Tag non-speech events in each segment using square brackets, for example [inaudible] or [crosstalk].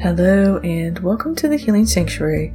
Hello, and welcome to the Healing Sanctuary.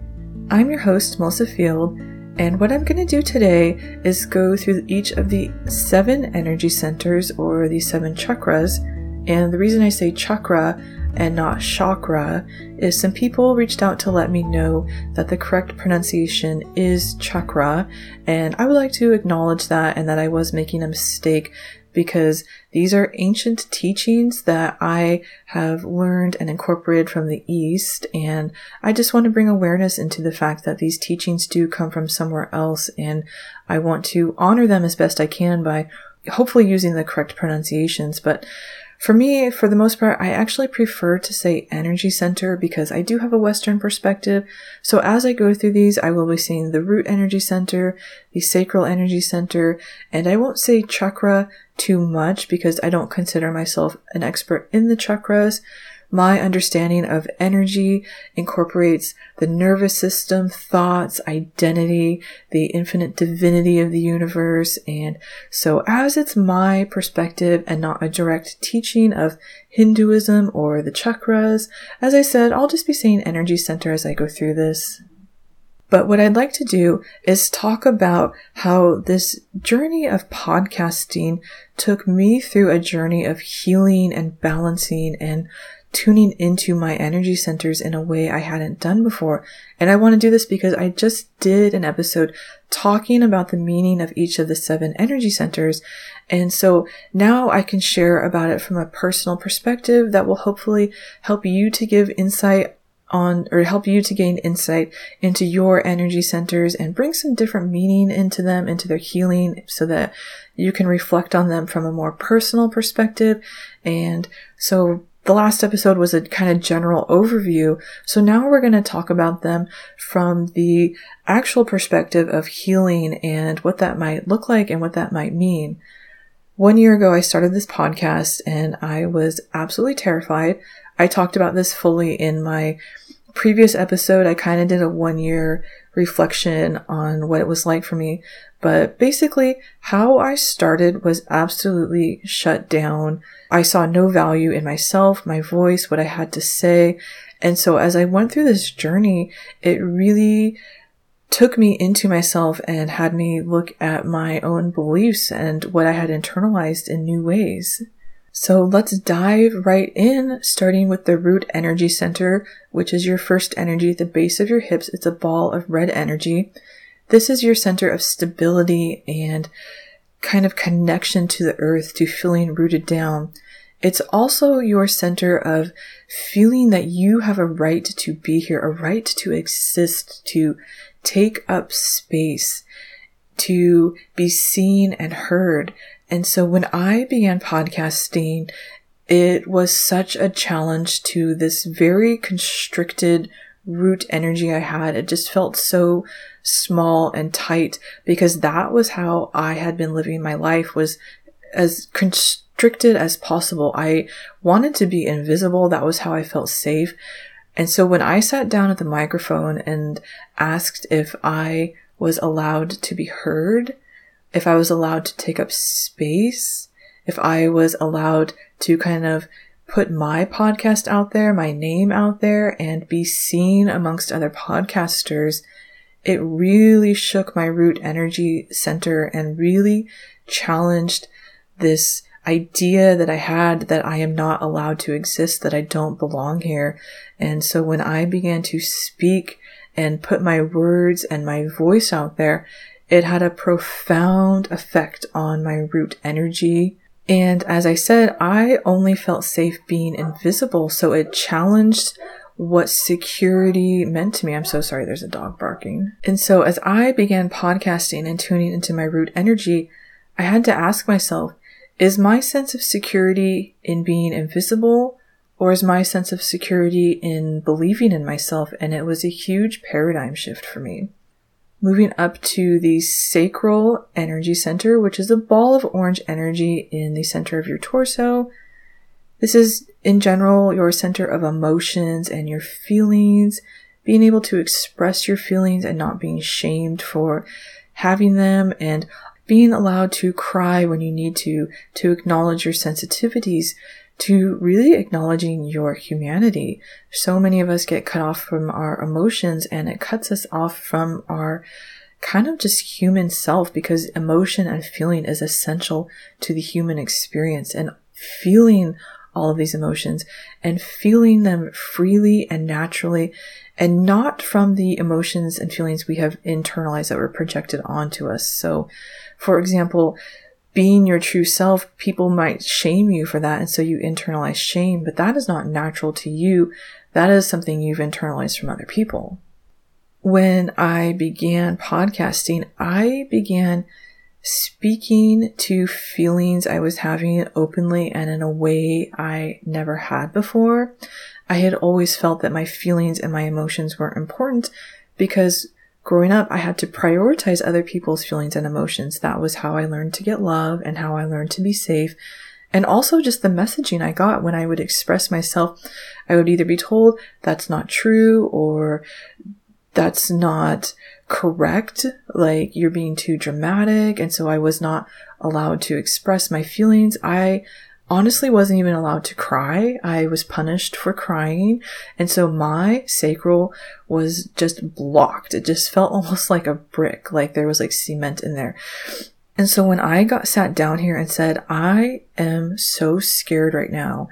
I'm your host, Melissa Field, and what I'm going to do today is go through each of the seven energy centers or the seven chakras. And the reason I say chakra and not chakra is some people reached out to let me know that the correct pronunciation is chakra, and I would like to acknowledge that and that I was making a mistake because these are ancient teachings that I have learned and incorporated from the East. And I just want to bring awareness into the fact that these teachings do come from somewhere else. And I want to honor them as best I can by hopefully using the correct pronunciations. But for me, for the most part, I actually prefer to say energy center because I do have a Western perspective. So as I go through these, I will be saying the root energy center, the sacral energy center, and I won't say chakra too much because I don't consider myself an expert in the chakras. My understanding of energy incorporates the nervous system, thoughts, identity, the infinite divinity of the universe. And so as it's my perspective and not a direct teaching of Hinduism or the chakras, as I said, I'll just be saying energy center as I go through this. But what I'd like to do is talk about how this journey of podcasting took me through a journey of healing and balancing and tuning into my energy centers in a way I hadn't done before. And I want to do this because I just did an episode talking about the meaning of each of the seven energy centers. And so now I can share about it from a personal perspective that will hopefully help you to give insight on or help you to gain insight into your energy centers and bring some different meaning into them, into their healing so that you can reflect on them from a more personal perspective. And so the last episode was a kind of general overview. So now we're going to talk about them from the actual perspective of healing and what that might look like and what that might mean. One year ago, I started this podcast and I was absolutely terrified. I talked about this fully in my previous episode. I kind of did a one year reflection on what it was like for me. But basically, how I started was absolutely shut down. I saw no value in myself, my voice, what I had to say. And so as I went through this journey, it really took me into myself and had me look at my own beliefs and what I had internalized in new ways. So let's dive right in, starting with the root energy center, which is your first energy at the base of your hips. It's a ball of red energy. This is your center of stability and kind of connection to the earth, to feeling rooted down. It's also your center of feeling that you have a right to be here, a right to exist, to take up space, to be seen and heard. And so when I began podcasting, it was such a challenge to this very constricted root energy I had. It just felt so small and tight because that was how I had been living my life was as constricted as possible. I wanted to be invisible. That was how I felt safe. And so when I sat down at the microphone and asked if I was allowed to be heard, if I was allowed to take up space, if I was allowed to kind of put my podcast out there, my name out there, and be seen amongst other podcasters, it really shook my root energy center and really challenged this idea that I had that I am not allowed to exist, that I don't belong here. And so when I began to speak and put my words and my voice out there, it had a profound effect on my root energy and as I said, I only felt safe being invisible. So it challenged what security meant to me. I'm so sorry, there's a dog barking. And so as I began podcasting and tuning into my root energy, I had to ask myself, is my sense of security in being invisible or is my sense of security in believing in myself? And it was a huge paradigm shift for me. Moving up to the sacral energy center, which is a ball of orange energy in the center of your torso. This is in general your center of emotions and your feelings, being able to express your feelings and not being shamed for having them and being allowed to cry when you need to, to acknowledge your sensitivities, to really acknowledging your humanity. So many of us get cut off from our emotions and it cuts us off from our kind of just human self because emotion and feeling is essential to the human experience and feeling all of these emotions and feeling them freely and naturally and not from the emotions and feelings we have internalized that were projected onto us. So, for example, being your true self, people might shame you for that. And so you internalize shame, but that is not natural to you. That is something you've internalized from other people. When I began podcasting, I began speaking to feelings I was having openly and in a way I never had before. I had always felt that my feelings and my emotions were important because growing up, I had to prioritize other people's feelings and emotions. That was how I learned to get love and how I learned to be safe. And also just the messaging I got when I would express myself, I would either be told that's not true or that's not correct. Like you're being too dramatic. And so I was not allowed to express my feelings. I honestly wasn't even allowed to cry. I was punished for crying. And so my sacral was just blocked. It just felt [laughs] almost like a brick, like there was like cement in there. And so when I got sat down here and said, I am so scared right now.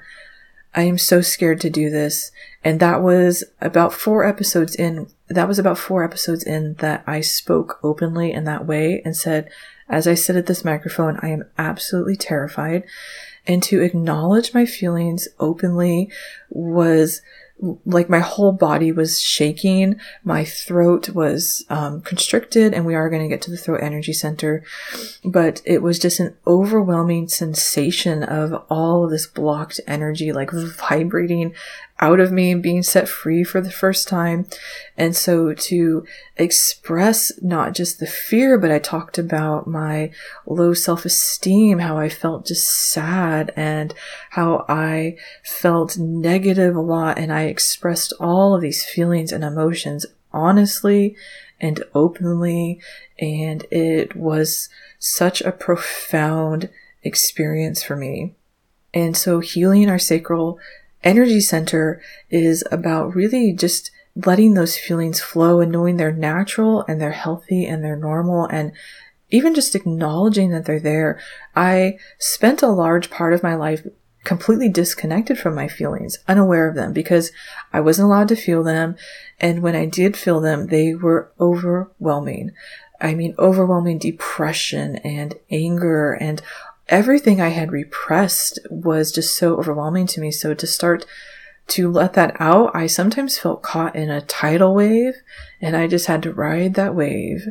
I am so scared to do this. And that was about four episodes in. That was about four episodes in that I spoke openly in that way and said, as I sit at this microphone, I am absolutely terrified and to acknowledge my feelings openly was like my whole body was shaking. My throat was um, constricted, and we are going to get to the throat energy center. But it was just an overwhelming sensation of all of this blocked energy, like vibrating out of me and being set free for the first time. And so to express not just the fear, but I talked about my low self esteem, how I felt just sad and how I felt negative a lot. And I expressed all of these feelings and emotions honestly and openly. And it was such a profound experience for me. And so healing our sacral energy center is about really just letting those feelings flow and knowing they're natural and they're healthy and they're normal and even just acknowledging that they're there. I spent a large part of my life completely disconnected from my feelings, unaware of them because I wasn't allowed to feel them. And when I did feel them, they were overwhelming. I mean, overwhelming depression and anger and everything I had repressed was just so overwhelming to me. So to start to let that out, I sometimes felt caught in a tidal wave and I just had to ride that wave.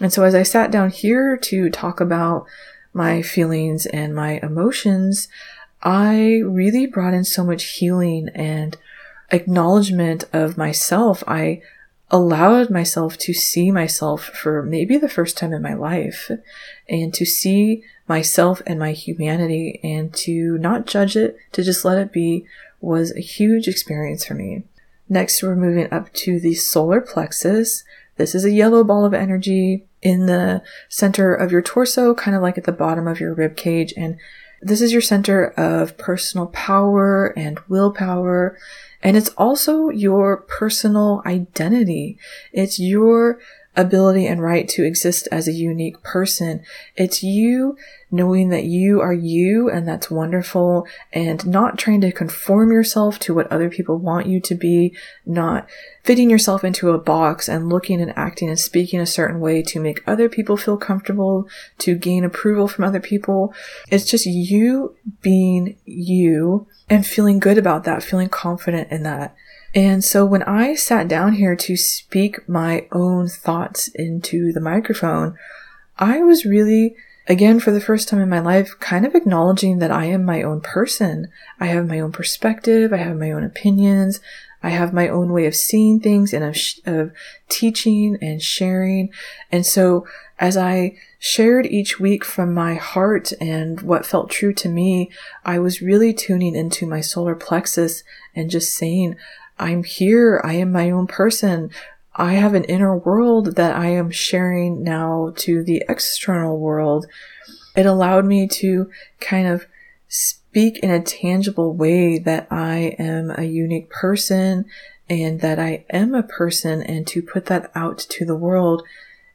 And so as I sat down here to talk about my feelings and my emotions, I really brought in so much healing and acknowledgement of myself. I allowed myself to see myself for maybe the first time in my life and to see myself and my humanity and to not judge it, to just let it be was a huge experience for me. Next, we're moving up to the solar plexus. This is a yellow ball of energy in the center of your torso, kind of like at the bottom of your rib cage. And this is your center of personal power and willpower and it's also your personal identity. It's your ability and right to exist as a unique person. It's you knowing that you are you and that's wonderful and not trying to conform yourself to what other people want you to be, not fitting yourself into a box and looking and acting and speaking a certain way to make other people feel comfortable, to gain approval from other people. It's just you being you and feeling good about that, feeling confident in that. And so when I sat down here to speak my own thoughts into the microphone, I was really, again, for the first time in my life, kind of acknowledging that I am my own person. I have my own perspective. I have my own opinions. I have my own way of seeing things and of, sh- of teaching and sharing. And so as I shared each week from my heart and what felt true to me, I was really tuning into my solar plexus and just saying, I'm here. I am my own person. I have an inner world that I am sharing now to the external world. It allowed me to kind of speak in a tangible way that I am a unique person and that I am a person and to put that out to the world.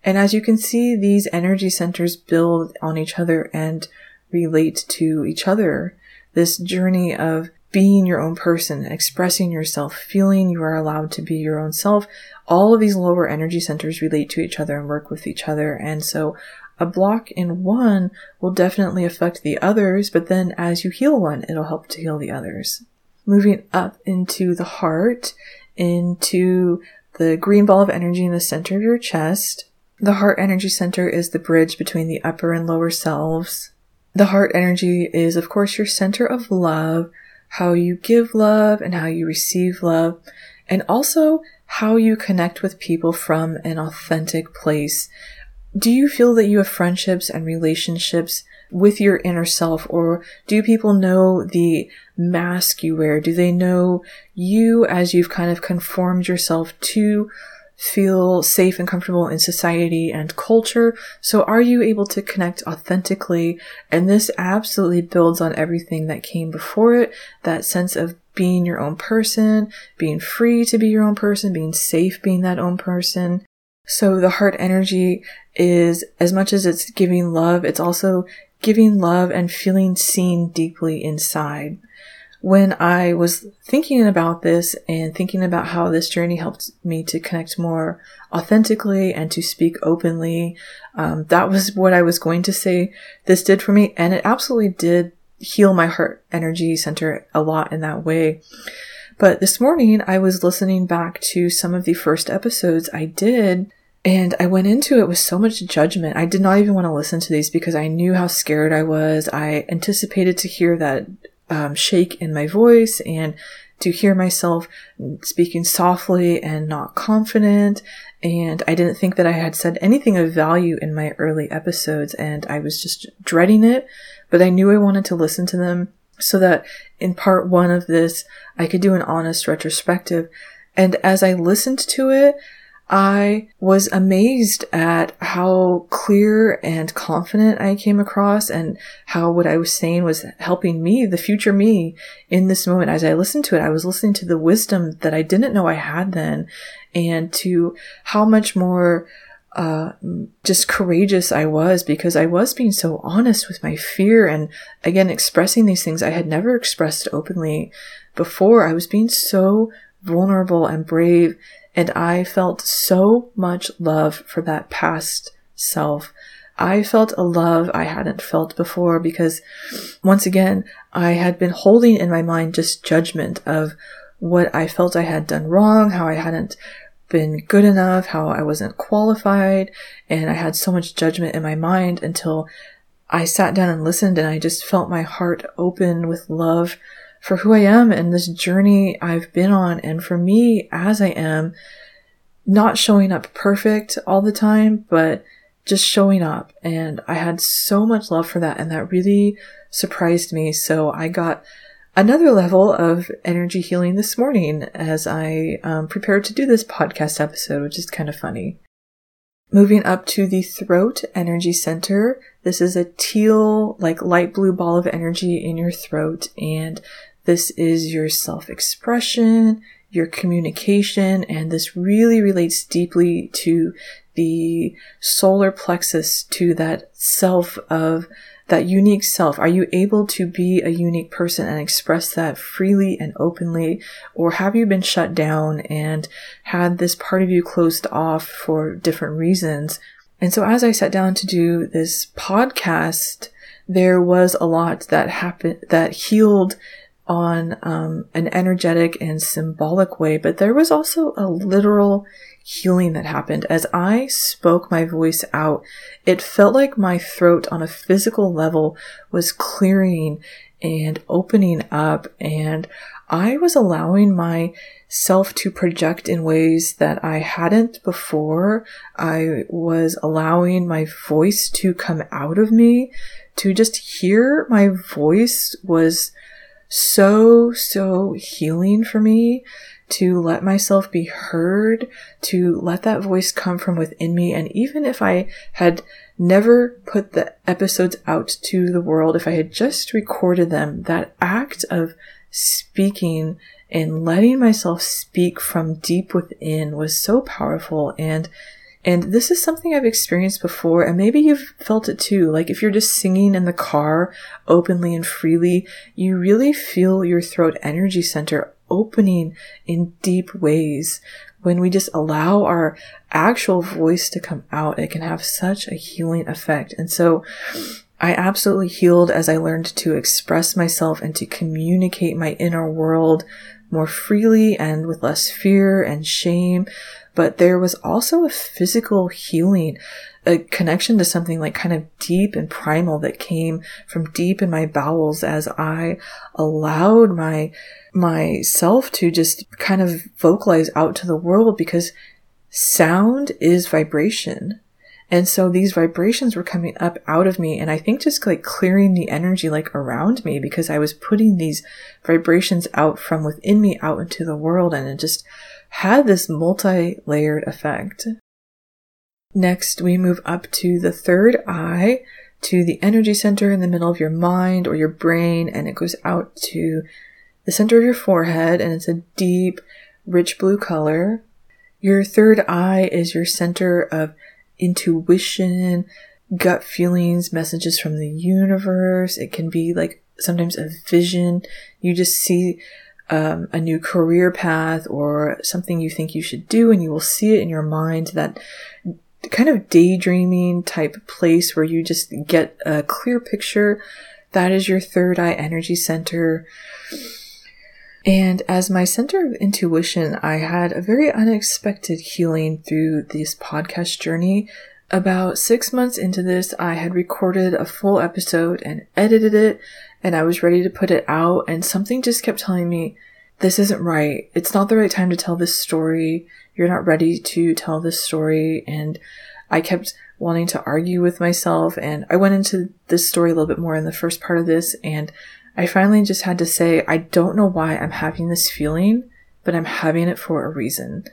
And as you can see, these energy centers build on each other and relate to each other. This journey of being your own person, expressing yourself, feeling you are allowed to be your own self. All of these lower energy centers relate to each other and work with each other. And so a block in one will definitely affect the others, but then as you heal one, it'll help to heal the others. Moving up into the heart, into the green ball of energy in the center of your chest. The heart energy center is the bridge between the upper and lower selves. The heart energy is, of course, your center of love, how you give love and how you receive love, and also how you connect with people from an authentic place. Do you feel that you have friendships and relationships with your inner self, or do people know the mask you wear? Do they know you as you've kind of conformed yourself to feel safe and comfortable in society and culture? So are you able to connect authentically? And this absolutely builds on everything that came before it, that sense of being your own person, being free to be your own person, being safe being that own person. So the heart energy is as much as it's giving love, it's also giving love and feeling seen deeply inside when I was thinking about this and thinking about how this journey helped me to connect more authentically and to speak openly, um, that was what I was going to say this did for me. And it absolutely did heal my heart energy center a lot in that way. But this morning I was listening back to some of the first episodes I did and I went into it with so much judgment. I did not even want to listen to these because I knew how scared I was. I anticipated to hear that um, shake in my voice and to hear myself speaking softly and not confident. And I didn't think that I had said anything of value in my early episodes and I was just dreading it, but I knew I wanted to listen to them so that in part one of this, I could do an honest retrospective. And as I listened to it, I was amazed at how clear and confident I came across and how what I was saying was helping me, the future me in this moment. As I listened to it, I was listening to the wisdom that I didn't know I had then and to how much more uh, just courageous I was because I was being so honest with my fear and again expressing these things I had never expressed openly before. I was being so vulnerable and brave and I felt so much love for that past self. I felt a love I hadn't felt before because once again, I had been holding in my mind just judgment of what I felt I had done wrong, how I hadn't been good enough, how I wasn't qualified, and I had so much judgment in my mind until I sat down and listened and I just felt my heart open with love for who I am and this journey I've been on. And for me, as I am, not showing up perfect all the time, but just showing up. And I had so much love for that. And that really surprised me. So I got another level of energy healing this morning as I um, prepared to do this podcast episode, which is kind of funny. Moving up to the throat energy center. This is a teal, like light blue ball of energy in your throat. And this is your self expression, your communication, and this really relates deeply to the solar plexus, to that self of that unique self. Are you able to be a unique person and express that freely and openly? Or have you been shut down and had this part of you closed off for different reasons? And so as I sat down to do this podcast, there was a lot that happened that healed on um, an energetic and symbolic way, but there was also a literal healing that happened. As I spoke my voice out, it felt like my throat on a physical level was clearing and opening up, and I was allowing myself to project in ways that I hadn't before. I was allowing my voice to come out of me, to just hear my voice was so, so healing for me to let myself be heard, to let that voice come from within me. And even if I had never put the episodes out to the world, if I had just recorded them, that act of speaking and letting myself speak from deep within was so powerful. And and this is something I've experienced before, and maybe you've felt it too. Like if you're just singing in the car openly and freely, you really feel your throat energy center opening in deep ways. When we just allow our actual voice to come out, it can have such a healing effect. And so I absolutely healed as I learned to express myself and to communicate my inner world more freely and with less fear and shame but there was also a physical healing, a connection to something like kind of deep and primal that came from deep in my bowels as I allowed my myself to just kind of vocalize out to the world because sound is vibration. And so these vibrations were coming up out of me. And I think just like clearing the energy like around me because I was putting these vibrations out from within me out into the world. And it just had this multi-layered effect. Next, we move up to the third eye, to the energy center in the middle of your mind or your brain, and it goes out to the center of your forehead, and it's a deep, rich blue color. Your third eye is your center of intuition, gut feelings, messages from the universe. It can be like sometimes a vision. You just see um, a new career path or something you think you should do, and you will see it in your mind that kind of daydreaming type place where you just get a clear picture. That is your third eye energy center. And as my center of intuition, I had a very unexpected healing through this podcast journey. About six months into this, I had recorded a full episode and edited it and I was ready to put it out and something just kept telling me, this isn't right. It's not the right time to tell this story. You're not ready to tell this story. And I kept wanting to argue with myself. And I went into this story a little bit more in the first part of this. And I finally just had to say, I don't know why I'm having this feeling, but I'm having it for a reason.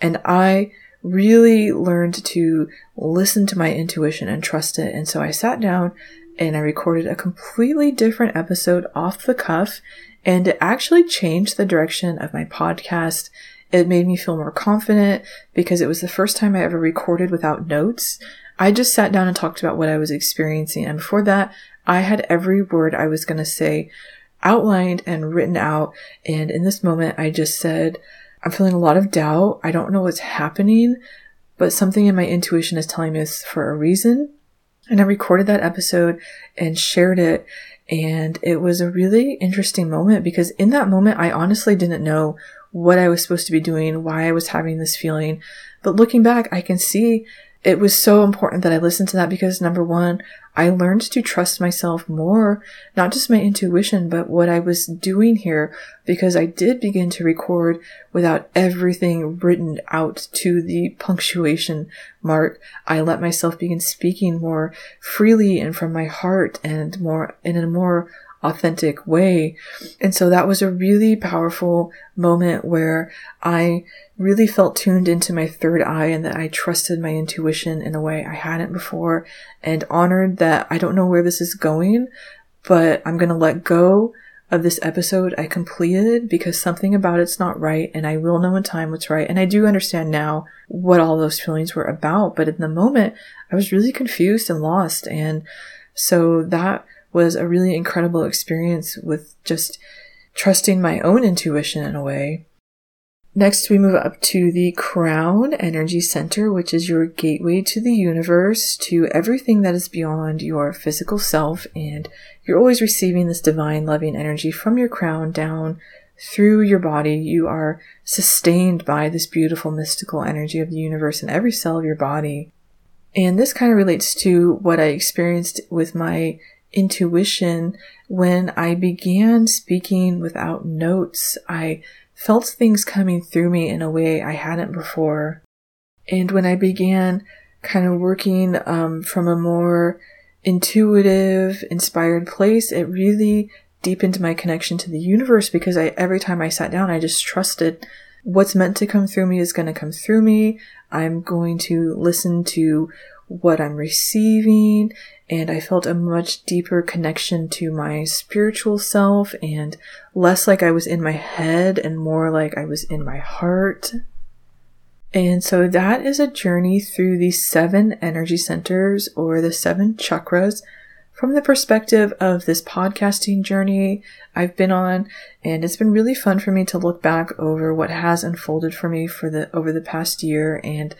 And I really learned to listen to my intuition and trust it. And so I sat down and I recorded a completely different episode off the cuff and it actually changed the direction of my podcast. It made me feel more confident because it was the first time I ever recorded without notes. I just sat down and talked about what I was experiencing. And before that, I had every word I was going to say outlined and written out. And in this moment, I just said, I'm feeling a lot of doubt. I don't know what's happening, but something in my intuition is telling me this for a reason. And I recorded that episode and shared it. And it was a really interesting moment because in that moment, I honestly didn't know what I was supposed to be doing, why I was having this feeling. But looking back, I can see it was so important that I listened to that because number one, I learned to trust myself more, not just my intuition, but what I was doing here because I did begin to record without everything written out to the punctuation mark. I let myself begin speaking more freely and from my heart and more in a more authentic way. And so that was a really powerful moment where I really felt tuned into my third eye and that I trusted my intuition in a way I hadn't before and honored that I don't know where this is going, but I'm going to let go of this episode I completed because something about it's not right and I will know in time what's right. And I do understand now what all those feelings were about, but in the moment I was really confused and lost. And so that was a really incredible experience with just trusting my own intuition in a way. Next, we move up to the crown energy center, which is your gateway to the universe, to everything that is beyond your physical self. And you're always receiving this divine loving energy from your crown down through your body. You are sustained by this beautiful mystical energy of the universe in every cell of your body. And this kind of relates to what I experienced with my intuition when I began speaking without notes. I felt things coming through me in a way I hadn't before. And when I began kind of working um, from a more intuitive, inspired place, it really deepened my connection to the universe because I every time I sat down, I just trusted what's meant to come through me is going to come through me. I'm going to listen to what I'm receiving. And I felt a much deeper connection to my spiritual self and less like I was in my head and more like I was in my heart. And so that is a journey through the seven energy centers or the seven chakras from the perspective of this podcasting journey I've been on. And it's been really fun for me to look back over what has unfolded for me for the, over the past year and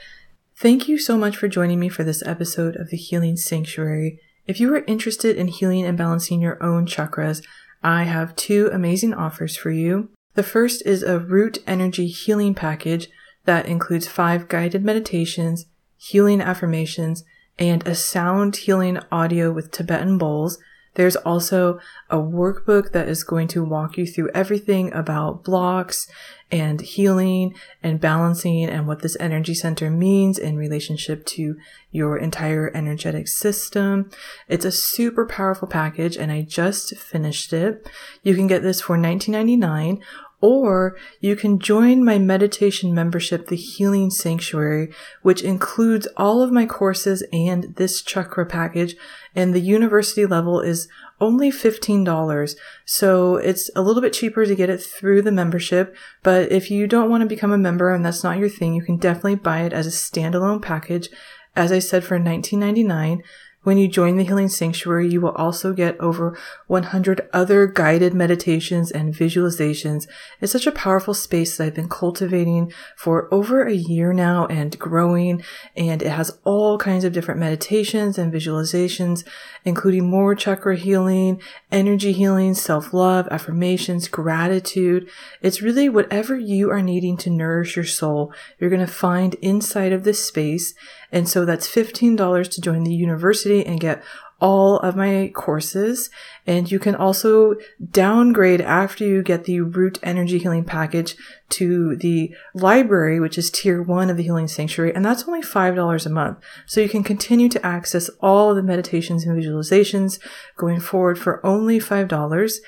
Thank you so much for joining me for this episode of the Healing Sanctuary. If you are interested in healing and balancing your own chakras, I have two amazing offers for you. The first is a root energy healing package that includes five guided meditations, healing affirmations, and a sound healing audio with Tibetan bowls there's also a workbook that is going to walk you through everything about blocks and healing and balancing and what this energy center means in relationship to your entire energetic system. It's a super powerful package and I just finished it. You can get this for $19.99 or you can join my meditation membership, The Healing Sanctuary, which includes all of my courses and this chakra package. And the university level is only $15. So it's a little bit cheaper to get it through the membership. But if you don't want to become a member and that's not your thing, you can definitely buy it as a standalone package. As I said, for $19.99. When you join the Healing Sanctuary, you will also get over 100 other guided meditations and visualizations. It's such a powerful space that I've been cultivating for over a year now and growing. And it has all kinds of different meditations and visualizations, including more chakra healing, energy healing, self-love, affirmations, gratitude. It's really whatever you are needing to nourish your soul, you're going to find inside of this space. And so that's $15 to join the university and get all of my courses. And you can also downgrade after you get the root energy healing package to the library, which is tier one of the healing sanctuary. And that's only $5 a month. So you can continue to access all the meditations and visualizations going forward for only $5.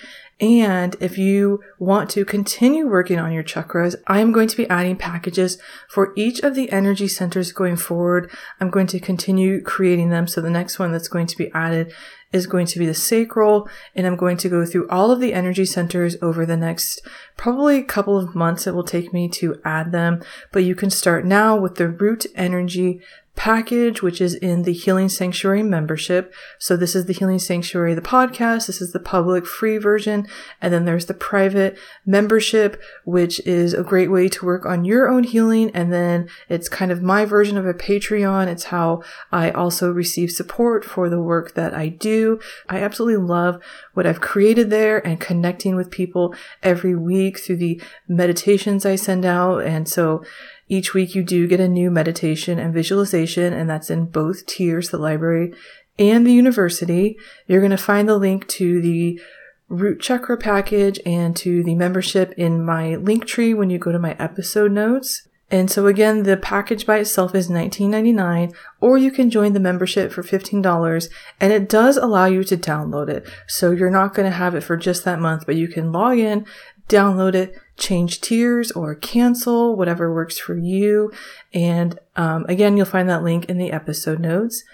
And if you want to continue working on your chakras, I'm going to be adding packages for each of the energy centers going forward. I'm going to continue creating them. So the next one that's going to be added is going to be the sacral. And I'm going to go through all of the energy centers over the next probably a couple of months. It will take me to add them, but you can start now with the root energy package, which is in the Healing Sanctuary membership. So this is the Healing Sanctuary, the podcast. This is the public free version. And then there's the private membership, which is a great way to work on your own healing. And then it's kind of my version of a Patreon. It's how I also receive support for the work that I do. I absolutely love what I've created there and connecting with people every week through the meditations I send out. And so each week you do get a new meditation and visualization, and that's in both tiers, the library and the university. You're going to find the link to the root chakra package and to the membership in my link tree when you go to my episode notes. And so again, the package by itself is $19.99, or you can join the membership for $15, and it does allow you to download it. So you're not going to have it for just that month, but you can log in, download it, change tiers or cancel, whatever works for you. And um, again, you'll find that link in the episode notes.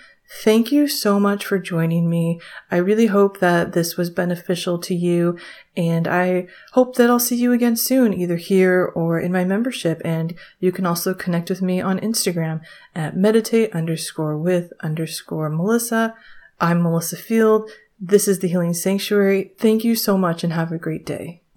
Thank you so much for joining me. I really hope that this was beneficial to you, and I hope that I'll see you again soon, either here or in my membership. And you can also connect with me on Instagram at meditate underscore with underscore Melissa. I'm Melissa Field. This is the Healing Sanctuary. Thank you so much and have a great day.